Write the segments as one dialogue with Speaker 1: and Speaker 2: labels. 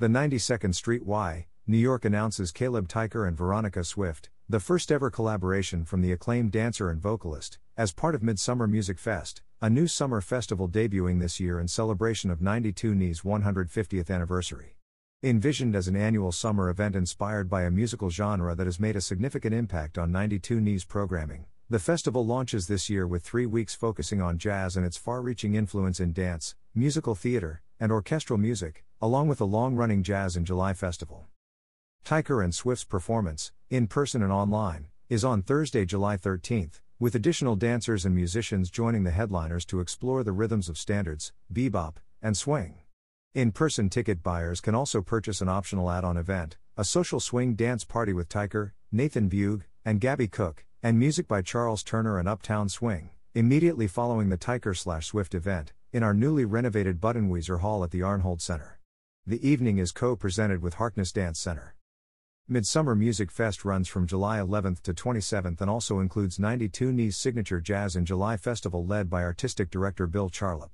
Speaker 1: The 92nd Street Y, New York announces Caleb Teicher and Veronica Swift, the first ever collaboration from the acclaimed dancer and vocalist, as part of Midsummer Music Fest, a new summer festival debuting this year in celebration of 92NY's 150th anniversary. Envisioned as an annual summer event inspired by a musical genre that has made a significant impact on 92NY's programming, the festival launches this year with three weeks focusing on jazz and its far reaching influence in dance, musical theater, and orchestral music, along with a long running Jazz in July festival. Teicher and Swift's performance, in person and online, is on Thursday, July 13th, with additional dancers and musicians joining the headliners to explore the rhythms of standards, bebop, and swing. In person ticket buyers can also purchase an optional add on event, a social swing dance party with Teicher, Nathan Bugh, and Gabby Cook, and music by Charles Turner and Uptown Swing, immediately following the Teicher Swift event, in our newly renovated Buttenwieser Hall at the Arnhold Center. The evening is co presented with Harkness Dance Center. Midsummer Music Fest runs from July 11th to 27th and also includes 92NY's signature Jazz in July festival led by artistic director Bill Charlap.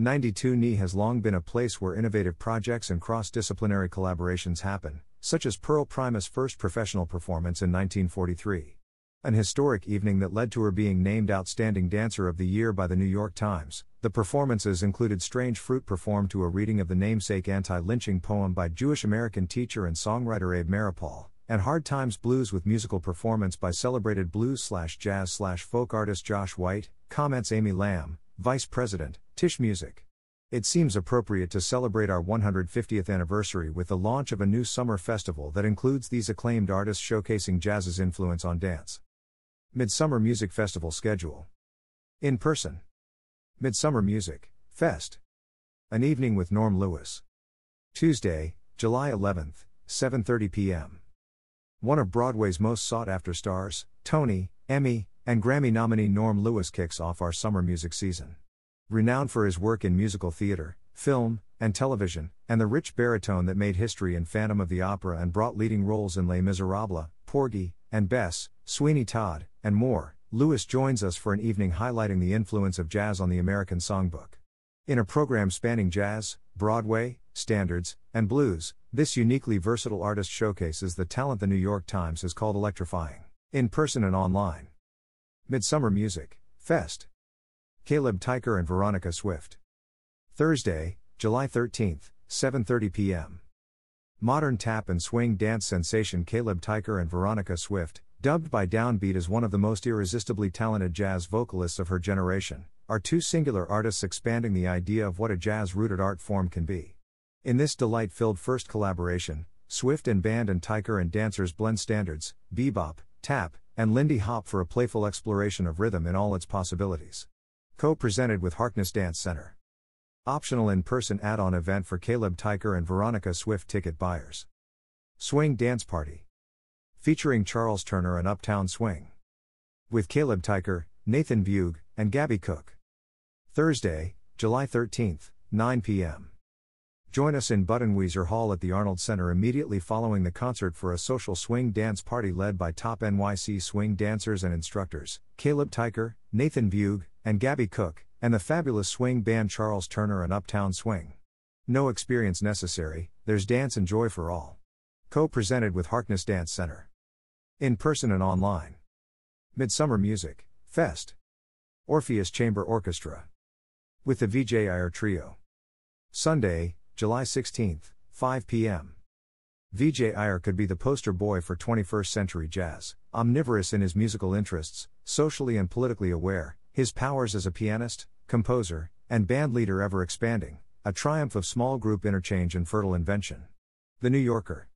Speaker 1: 92NY has long been a place where innovative projects and cross disciplinary collaborations happen, such as Pearl Primus' first professional performance in 1943. An historic evening that led to her being named Outstanding Dancer of the Year by the New York Times. The performances included Strange Fruit performed to a reading of the namesake anti lynching poem by Jewish American teacher and songwriter Abe Meeropol, and Hard Times Blues with musical performance by celebrated blues slash jazz slash folk artist Josh White, comments Amy Lamb, Vice President, Tisch Music. It seems appropriate to celebrate our 150th anniversary with the launch of a new summer festival that includes these acclaimed artists showcasing jazz's influence on dance. Midsummer Music Festival schedule. In person. Midsummer Music Fest. An evening with Norm Lewis. Tuesday, July 11th, 7:30 p.m. One of Broadway's most sought-after stars, Tony, Emmy, and Grammy nominee Norm Lewis kicks off our summer music season. Renowned for his work in musical theater, film, and television, and the rich baritone that made history in Phantom of the Opera and brought leading roles in Les Miserables, Porgy, and Bess, Sweeney Todd, and more, Lewis joins us for an evening highlighting the influence of jazz on the American songbook. In a program spanning jazz, Broadway, standards, and blues, this uniquely versatile artist showcases the talent the New York Times has called electrifying, in person and online. Midsummer Music Fest. Caleb Teicher and Veronica Swift. Thursday, July 13th, 7:30 p.m. Modern tap and swing dance sensation Caleb Teicher and Veronica Swift, dubbed by Downbeat as one of the most irresistibly talented jazz vocalists of her generation, are two singular artists expanding the idea of what a jazz rooted art form can be. In this delight filled first collaboration, Swift and band and Teicher and dancers blend standards, bebop, tap, and Lindy Hop for a playful exploration of rhythm in all its possibilities. Co presented with Harkness Dance Center. Optional in person add on event for Caleb Teicher and Veronica Swift ticket buyers. Swing Dance Party. Featuring Charles Turner and Uptown Swing. With Caleb Teicher, Nathan Bugh, and Gabby Cook. Thursday, July 13th, 9 p.m. Join us in Buttenwieser Hall at the Arnhold Center immediately following the concert for a social swing dance party led by top NYC swing dancers and instructors, Caleb Teicher, Nathan Bugh, and Gabby Cook, and the fabulous swing band Charles Turner and Uptown Swing. No experience necessary, there's dance and joy for all. Co presented with Harkness Dance Center. In person and online. Midsummer Music, Fest. Orpheus Chamber Orchestra. With the Vijay Iyer Trio. Sunday, July 16th, 5 p.m. Vijay Iyer could be the poster boy for 21st century jazz, omnivorous in his musical interests, socially and politically aware, his powers as a pianist, composer, and band leader ever expanding, a triumph of small group interchange and fertile invention. The New Yorker.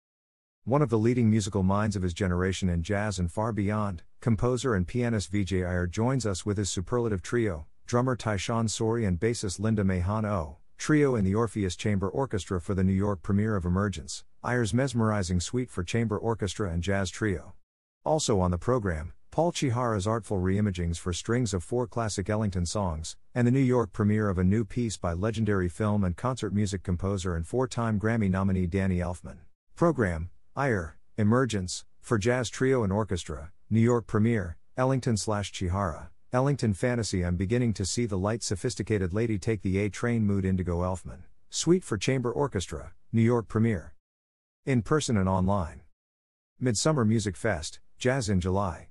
Speaker 1: One of the leading musical minds of his generation in jazz and far beyond, composer and pianist Vijay Iyer joins us with his superlative trio, drummer Tyshawn Sorey and bassist Linda Mahon O, trio in the Orpheus Chamber Orchestra for the New York premiere of Emergence, Iyer's mesmerizing suite for chamber orchestra and jazz trio. Also on the program, Paul Chihara's artful reimagings for strings of four classic Ellington songs, and the New York premiere of a new piece by legendary film and concert music composer and four time Grammy nominee Danny Elfman. Program Iyer, Emergence, for Jazz Trio and Orchestra, New York premiere, Ellington slash Chihara, Ellington Fantasy I'm beginning to see the light sophisticated lady take the A train mood Indigo Elfman, Suite for Chamber Orchestra, New York premiere. In person and online. Midsummer Music Fest, Jazz in July.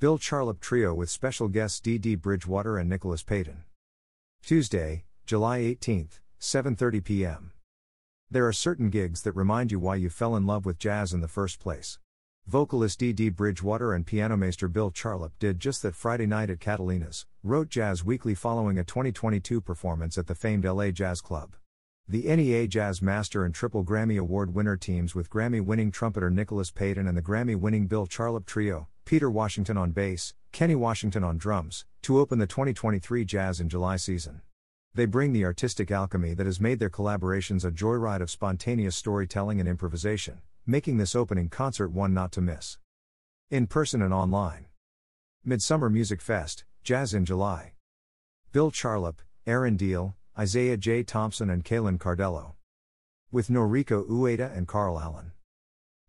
Speaker 1: Bill Charlap Trio with special guests Dee Bridgewater and Nicholas Payton. Tuesday, July 18th, 7:30 p.m. There are certain gigs that remind you why you fell in love with jazz in the first place. Vocalist Dee Bridgewater and pianomaster Bill Charlap did just that Friday night at Catalina's, wrote Jazz Weekly following a 2022 performance at the famed LA Jazz Club. The NEA Jazz Master and Triple Grammy Award winner teams with Grammy winning trumpeter Nicholas Payton and the Grammy winning Bill Charlap Trio, Peter Washington on bass, Kenny Washington on drums, to open the 2023 Jazz in July season. They bring the artistic alchemy that has made their collaborations a joyride of spontaneous storytelling and improvisation, making this opening concert one not to miss. In person and online. Midsummer Music Fest, Jazz in July. Bill Charlap, Aaron Diehl, Isaiah J. Thompson and Caelan Cardello. With Noriko Ueda and Carl Allen.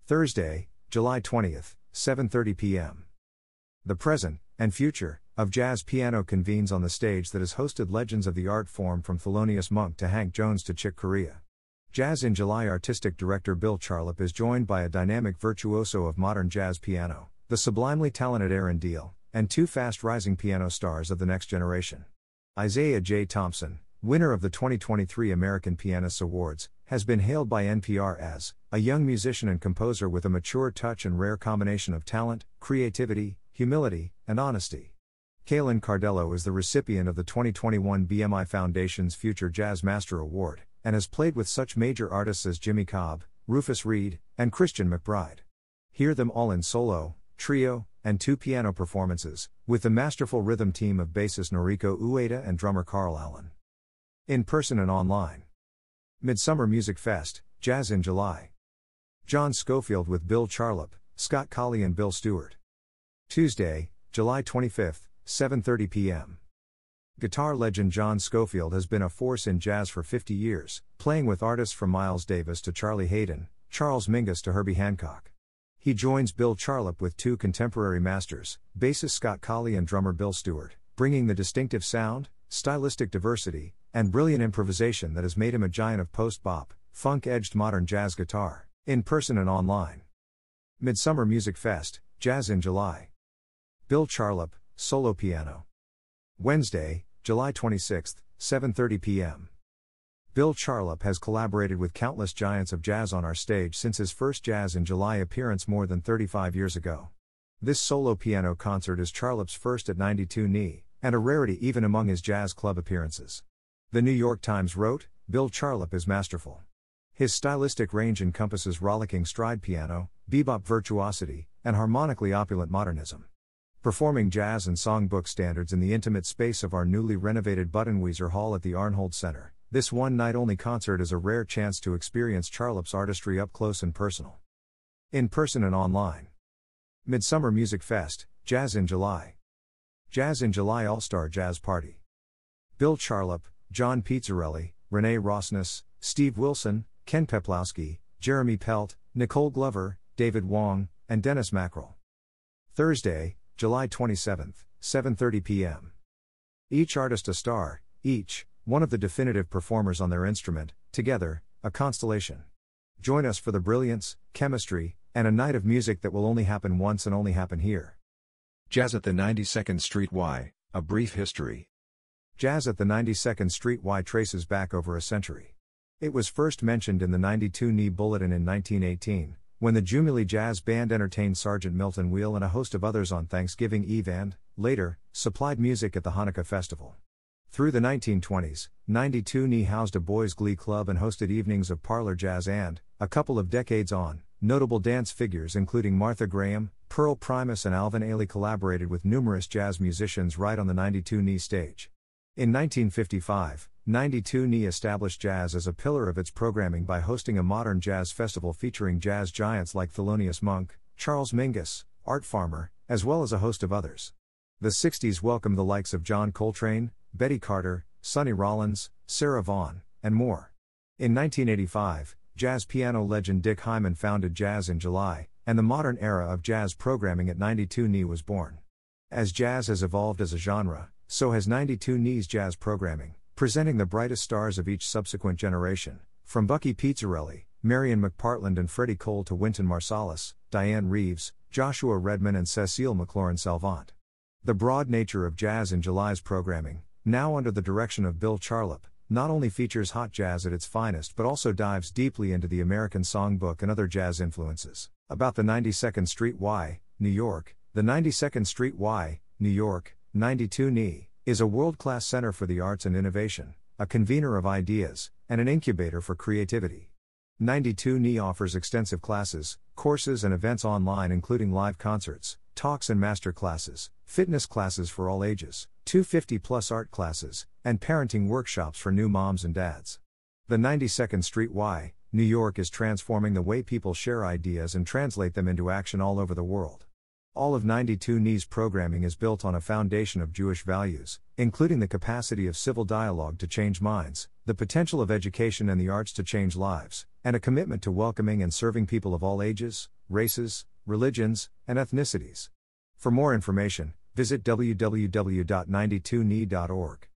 Speaker 1: Thursday, July 20th, 7:30 p.m. The present and future of jazz piano convenes on the stage that has hosted legends of the art form from Thelonious Monk to Hank Jones to Chick Corea. Jazz in July artistic director Bill Charlap is joined by a dynamic virtuoso of modern jazz piano, the sublimely talented Aaron Diehl, and two fast rising piano stars of the next generation. Isaiah J. Thompson, winner of the 2023 American Pianists Awards, has been hailed by NPR as a young musician and composer with a mature touch and rare combination of talent, creativity, humility, and honesty. Caelan Cardello is the recipient of the 2021 BMI Foundation's Future Jazz Master Award and has played with such major artists as Jimmy Cobb, Rufus Reid, and Christian McBride. Hear them all in solo, trio, and two piano performances, with the masterful rhythm team of bassist Noriko Ueda and drummer Carl Allen. In person and online. Midsummer Music Fest, Jazz in July. John Scofield with Bill Charlap, Scott Colley and Bill Stewart. Tuesday, July 25th, 7:30 p.m. Guitar legend John Scofield has been a force in jazz for 50 years, playing with artists from Miles Davis to Charlie Haden, Charles Mingus to Herbie Hancock. He joins Bill Charlap with two contemporary masters, bassist Scott Colley and drummer Bill Stewart, bringing the distinctive sound, stylistic diversity, and brilliant improvisation that has made him a giant of post bop, funk edged modern jazz guitar, in person and online. Midsummer Music Fest, Jazz in July. Bill Charlap, solo piano. Wednesday, July 26, 7:30 p.m. Bill Charlap has collaborated with countless giants of jazz on our stage since his first Jazz in July appearance more than 35 years ago. This solo piano concert is Charlap's first at 92 NY, and a rarity even among his jazz club appearances. The New York Times wrote Bill Charlap is masterful. His stylistic range encompasses rollicking stride piano, bebop virtuosity, and harmonically opulent modernism. Performing jazz and songbook standards in the intimate space of our newly renovated Buttenwieser Hall at the Arnhold Center, this one night only concert is a rare chance to experience Charlap's artistry up close and personal. In person and online. Midsummer Music Fest, Jazz in July. Jazz in July All Star Jazz Party. Bill Charlap, John Pizzarelli, Renee Rosnes, Steve Wilson, Ken Peplowski, Jeremy Pelt, Nicole Glover, David Wong, and Dennis Mackrel. Thursday, July 27, 7:30 p.m. Each artist a star, each one of the definitive performers on their instrument, together, a constellation. Join us for the brilliance, chemistry, and a night of music that will only happen once and only happen here.
Speaker 2: Jazz at the 92nd Street Y, a brief history.
Speaker 1: Jazz at the 92nd Street Y traces back over a century. It was first mentioned in the 92 NY Bulletin in 1918, when the Jubilee Jazz Band entertained Sergeant Milton Wheel and a host of others on Thanksgiving Eve and, later, supplied music at the Hanukkah festival. Through the 1920s, 92 NY housed a boys' glee club and hosted evenings of parlor jazz and, a couple of decades on, notable dance figures including Martha Graham, Pearl Primus, and Alvin Ailey collaborated with numerous jazz musicians right on the 92 NY stage. In 1955, 92 NY established jazz as a pillar of its programming by hosting a modern jazz festival featuring jazz giants like Thelonious Monk, Charles Mingus, Art Farmer, as well as a host of others. The 60s welcomed the likes of John Coltrane, Betty Carter, Sonny Rollins, Sarah Vaughan, and more. In 1985, jazz piano legend Dick Hyman founded Jazz in July, and the modern era of jazz programming at 92 NY was born. As jazz has evolved as a genre, so has 92 NY's jazz programming, presenting the brightest stars of each subsequent generation, From Bucky Pizzarelli, Marian McPartland and Freddie Cole to Wynton Marsalis, Dianne Reeves, Joshua Redman and Cecile McLorin Salvant. The broad nature of jazz in July's programming, now under the direction of Bill Charlap, not only features hot jazz at its finest but also dives deeply into the American songbook and other jazz influences. About the 92nd Street Y, New York, the 92nd Street Y, New York, 92 NY, is a world class center for the arts and innovation, a convener of ideas, and an incubator for creativity. 92 NY offers extensive classes, courses, and events online, including live concerts, talks, and master classes, fitness classes for all ages, 250 plus art classes, and parenting workshops for new moms and dads. The 92nd Street Y, New York is transforming the way people share ideas and translate them into action all over the world. All of 92 NY's programming is built on a foundation of Jewish values, including the capacity of civil dialogue to change minds, the potential of education and the arts to change lives, and a commitment to welcoming and serving people of all ages, races, religions, and ethnicities. For more information, visit www.92ny.org.